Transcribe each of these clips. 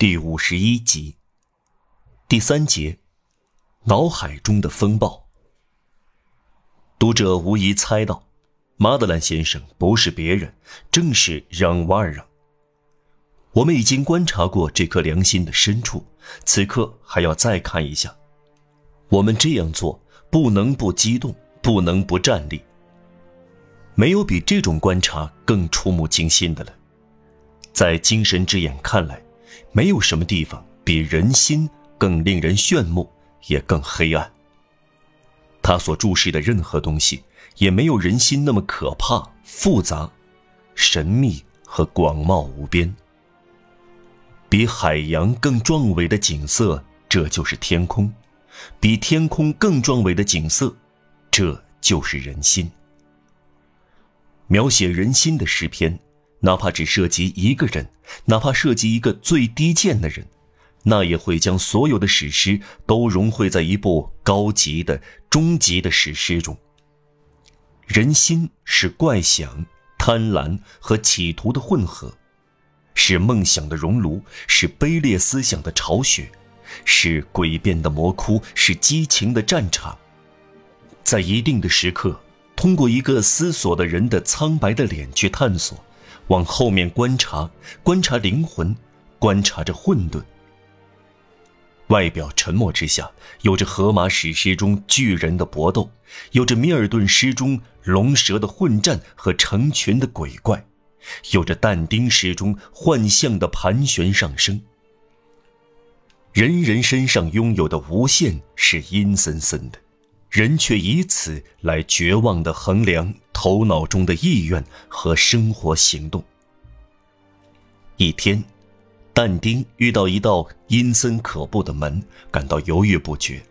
第五十一集，第三节，脑海中的风暴。读者无疑猜到，马德兰先生不是别人，正是让瓦尔让。我们已经观察过这颗良心的深处，此刻还要再看一下。我们这样做不能不激动，不能不站立。没有比这种观察更触目惊心的了。在精神之眼看来，没有什么地方比人心更令人炫目，也更黑暗。他所注视的任何东西，也没有人心那么可怕、复杂、神秘和广袤无边。比海洋更壮伟的景色，这就是天空；比天空更壮伟的景色，这就是人心。描写人心的诗篇，哪怕只涉及一个人，哪怕涉及一个最低贱的人，那也会将所有的史诗都融汇在一部高级的、终极的史诗中。人心是怪想、贪婪和企图的混合。是梦想的熔炉，是卑劣思想的巢穴，是诡辩的魔窟，是激情的战场。在一定的时刻，通过一个思索的人的苍白的脸去探索，往后面观察，观察灵魂，观察着混沌。外表沉默之下，有着荷马史诗中巨人的搏斗，有着米尔顿诗中龙蛇的混战和成群的鬼怪。有着但丁诗中幻象的盘旋上升。人人身上拥有的无限是阴森森的，人却以此来绝望地衡量头脑中的意愿和生活行动。一天，但丁遇到一道阴森可怖的门，感到犹豫不决。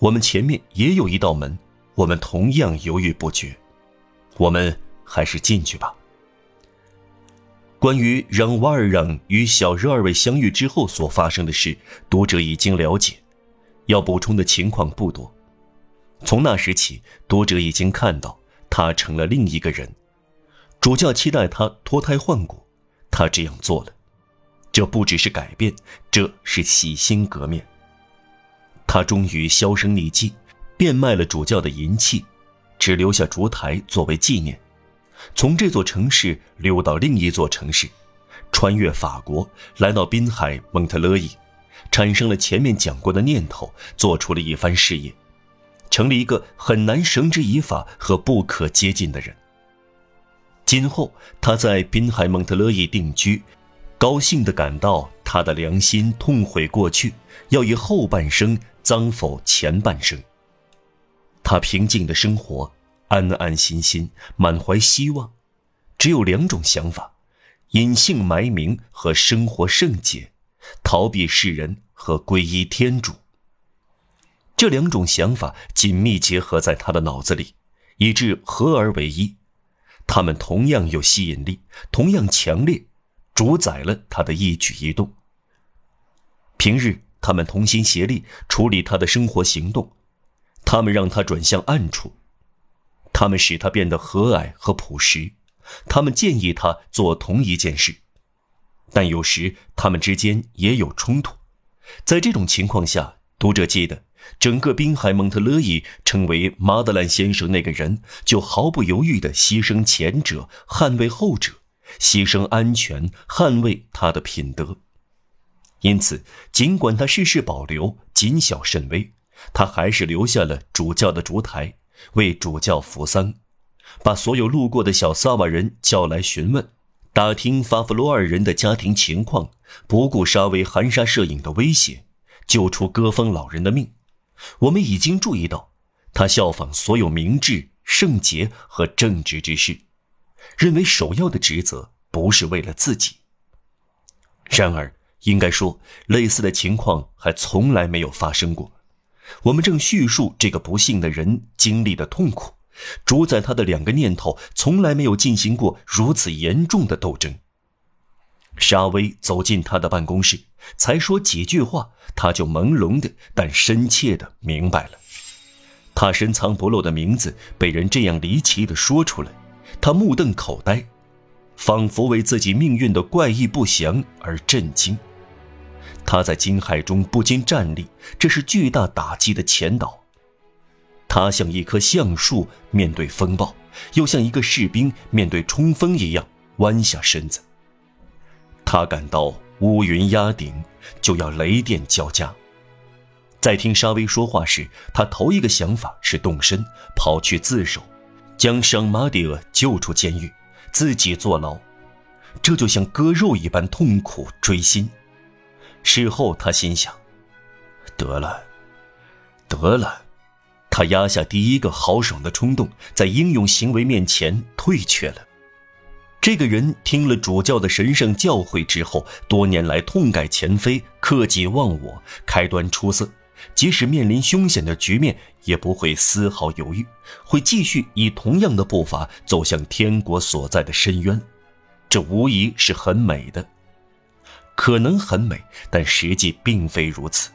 我们前面也有一道门，我们同样犹豫不决。我们还是进去吧。关于让瓦尔让与小热二位相遇之后所发生的事，读者已经了解，要补充的情况不多。从那时起，读者已经看到他成了另一个人。主教期待他脱胎换骨，他这样做了。这不只是改变，这是洗心革面。他终于销声匿迹，变卖了主教的银器，只留下烛台作为纪念。从这座城市溜到另一座城市，穿越法国，来到滨海蒙特勒伊，产生了前面讲过的念头，做出了一番事业，成了一个很难绳之以法和不可接近的人。今后他在滨海蒙特勒伊定居，高兴地感到他的良心痛悔过去，要以后半生脏否前半生。他平静的生活。安安心心，满怀希望，只有两种想法：隐姓埋名和生活圣洁，逃避世人和皈依天主。这两种想法紧密结合在他的脑子里，以致合而为一。他们同样有吸引力，同样强烈，主宰了他的一举一动。平日，他们同心协力处理他的生活行动，他们让他转向暗处。他们使他变得和蔼和朴实，他们建议他做同一件事，但有时他们之间也有冲突。在这种情况下，读者记得，整个滨海蒙特勒伊成为马德兰先生那个人，就毫不犹豫地牺牲前者，捍卫后者，牺牲安全，捍卫他的品德。因此，尽管他事事保留，谨小慎微，他还是留下了主教的烛台。为主教扶丧，把所有路过的小萨瓦人叫来询问，打听法弗罗尔人的家庭情况，不顾沙威含沙射影的威胁，救出戈峰老人的命。我们已经注意到，他效仿所有明智、圣洁和正直之事，认为首要的职责不是为了自己。然而，应该说，类似的情况还从来没有发生过。我们正叙述这个不幸的人经历的痛苦，主宰他的两个念头从来没有进行过如此严重的斗争。沙威走进他的办公室，才说几句话，他就朦胧的但深切的明白了。他深藏不露的名字被人这样离奇的说出来，他目瞪口呆，仿佛为自己命运的怪异不祥而震惊。他在惊骇中不禁站立，这是巨大打击的前导。他像一棵橡树面对风暴，又像一个士兵面对冲锋一样弯下身子。他感到乌云压顶，就要雷电交加。在听沙威说话时，他头一个想法是动身跑去自首，将圣马蒂厄救出监狱，自己坐牢。这就像割肉一般痛苦锥心。事后他心想：得了，得了。他压下第一个豪爽的冲动，在英勇行为面前退却了。这个人听了主教的神圣教诲之后，多年来痛改前非、克己忘我、开端出色，即使面临凶险的局面，也不会丝毫犹豫，会继续以同样的步伐走向天国所在的深渊。这无疑是很美的，可能很美，但实际并非如此。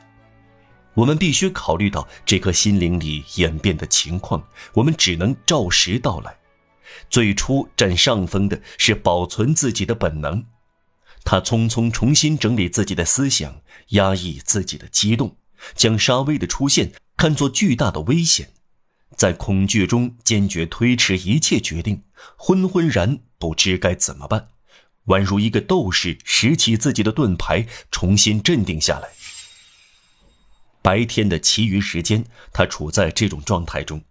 我们必须考虑到这颗心灵里演变的情况，我们只能照实道来。最初占上风的是保存自己的本能，他匆匆重新整理自己的思想，压抑自己的激动，将沙威的出现看作巨大的危险，在恐惧中坚决推迟一切决定，昏昏然不知该怎么办，宛如一个斗士拾起自己的盾牌，重新镇定下来。白天的其余时间，他处在这种状态中，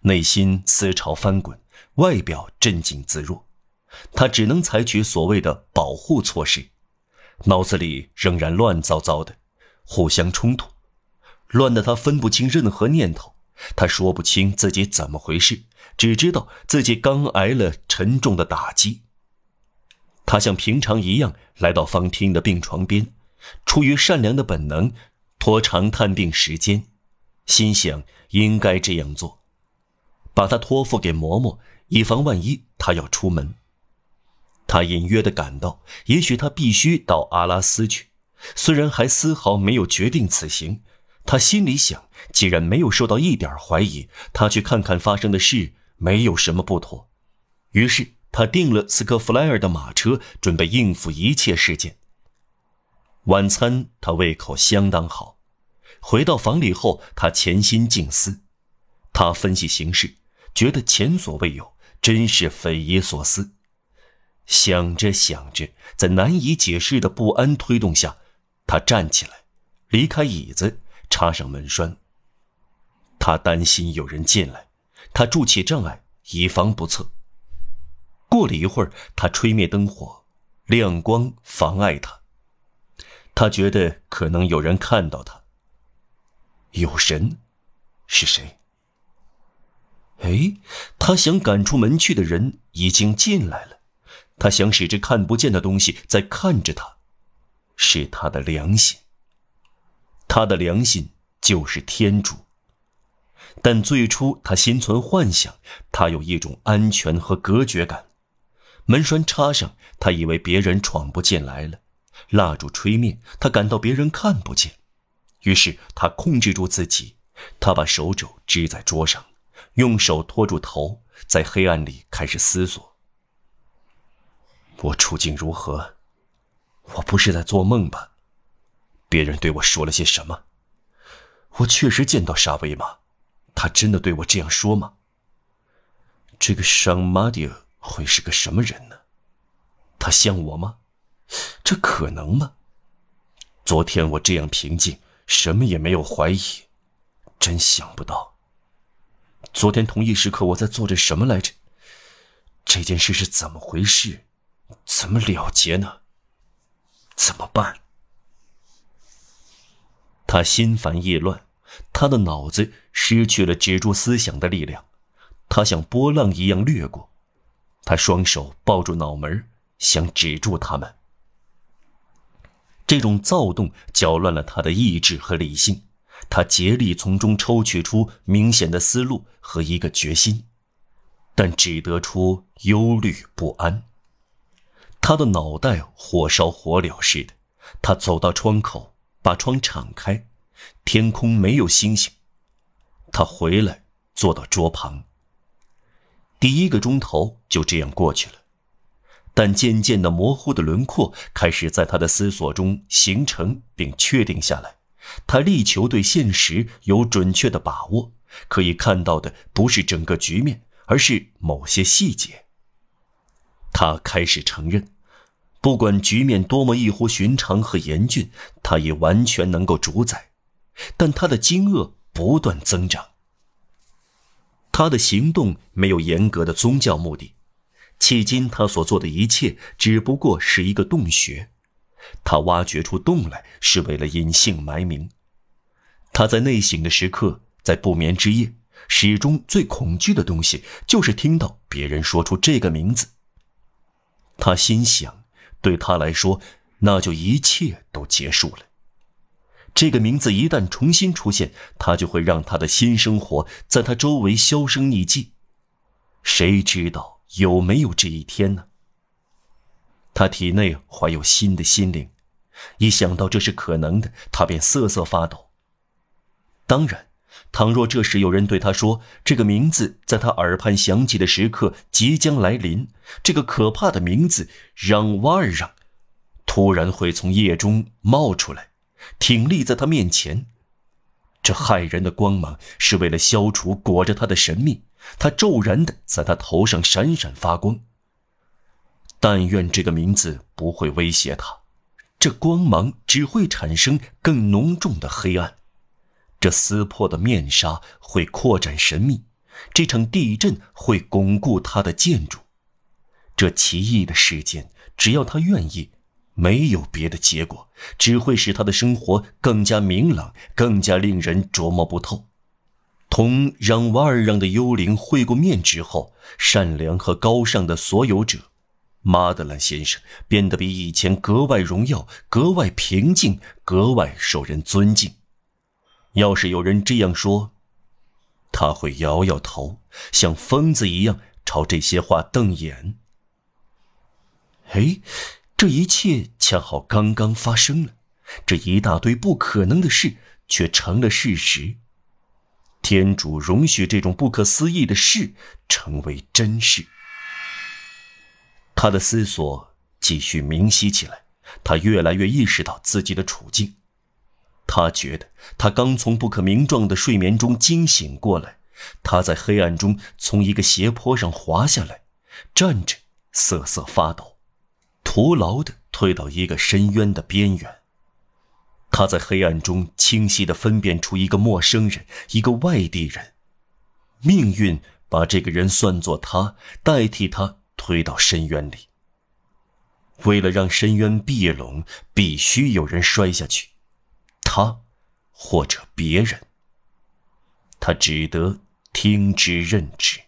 内心思潮翻滚，外表镇静自若。他只能采取所谓的保护措施，脑子里仍然乱糟糟的，互相冲突，乱得他分不清任何念头。他说不清自己怎么回事，只知道自己刚挨了沉重的打击。他像平常一样来到方汀的病床边，出于善良的本能。拖长探病时间，心想应该这样做，把他托付给嬷嬷，以防万一他要出门。他隐约的感到，也许他必须到阿拉斯去，虽然还丝毫没有决定此行。他心里想，既然没有受到一点怀疑，他去看看发生的事没有什么不妥。于是他订了斯科弗莱尔的马车，准备应付一切事件。晚餐他胃口相当好，回到房里后，他潜心静思，他分析形势，觉得前所未有，真是匪夷所思。想着想着，在难以解释的不安推动下，他站起来，离开椅子，插上门栓。他担心有人进来，他筑起障碍，以防不测。过了一会儿，他吹灭灯火，亮光妨碍他。他觉得可能有人看到他。有人，是谁？哎，他想赶出门去的人已经进来了。他想使这看不见的东西在看着他，是他的良心。他的良心就是天主。但最初他心存幻想，他有一种安全和隔绝感。门栓插上，他以为别人闯不进来了。蜡烛吹灭，他感到别人看不见，于是他控制住自己，他把手肘支在桌上，用手托住头，在黑暗里开始思索：我处境如何？我不是在做梦吧？别人对我说了些什么？我确实见到沙威吗？他真的对我这样说吗？这个圣马迪尔会是个什么人呢？他像我吗？这可能吗？昨天我这样平静，什么也没有怀疑，真想不到。昨天同一时刻我在做着什么来着？这件事是怎么回事？怎么了结呢？怎么办？他心烦意乱，他的脑子失去了止住思想的力量，他像波浪一样掠过，他双手抱住脑门，想止住他们。这种躁动搅乱了他的意志和理性，他竭力从中抽取出明显的思路和一个决心，但只得出忧虑不安。他的脑袋火烧火燎似的，他走到窗口，把窗敞开，天空没有星星。他回来，坐到桌旁。第一个钟头就这样过去了。但渐渐的模糊的轮廓开始在他的思索中形成并确定下来。他力求对现实有准确的把握，可以看到的不是整个局面，而是某些细节。他开始承认，不管局面多么异乎寻常和严峻，他也完全能够主宰。但他的惊愕不断增长。他的行动没有严格的宗教目的，迄今他所做的一切只不过是一个洞穴。他挖掘出洞来是为了隐姓埋名。他在内省的时刻，在不眠之夜，始终最恐惧的东西就是听到别人说出这个名字。他心想，对他来说，那就一切都结束了。这个名字一旦重新出现，他就会让他的新生活在他周围销声匿迹。谁知道有没有这一天呢？他体内怀有新的心灵，一想到这是可能的，他便瑟瑟发抖。当然，倘若这时有人对他说这个名字在他耳畔响起的时刻即将来临，这个可怕的名字让瓦尔让，突然会从夜中冒出来。挺立在他面前，这骇人的光芒是为了消除裹着他的神秘。他骤然的在他头上闪闪发光。但愿这个名字不会威胁他，这光芒只会产生更浓重的黑暗。这撕破的面纱会扩展神秘，这场地震会巩固他的建筑。这奇异的事件，只要他愿意。没有别的结果，只会使他的生活更加明朗，更加令人琢磨不透。同让瓦尔让的幽灵会过面之后，善良和高尚的所有者，马德兰先生变得比以前格外荣耀，格外平静，格外受人尊敬。要是有人这样说，他会摇摇头，像疯子一样朝这些话瞪眼。哎。这一切恰好刚刚发生了，这一大堆不可能的事却成了事实。天主容许这种不可思议的事成为真事。他的思索继续明晰起来，他越来越意识到自己的处境。他觉得他刚从不可名状的睡眠中惊醒过来，他在黑暗中从一个斜坡上滑下来，站着瑟瑟发抖。徒劳地退到一个深渊的边缘。他在黑暗中清晰地分辨出一个陌生人，一个外地人。命运把这个人算作他，代替他推到深渊里。为了让深渊闭拢，必须有人摔下去，他，或者别人。他只得听之任之。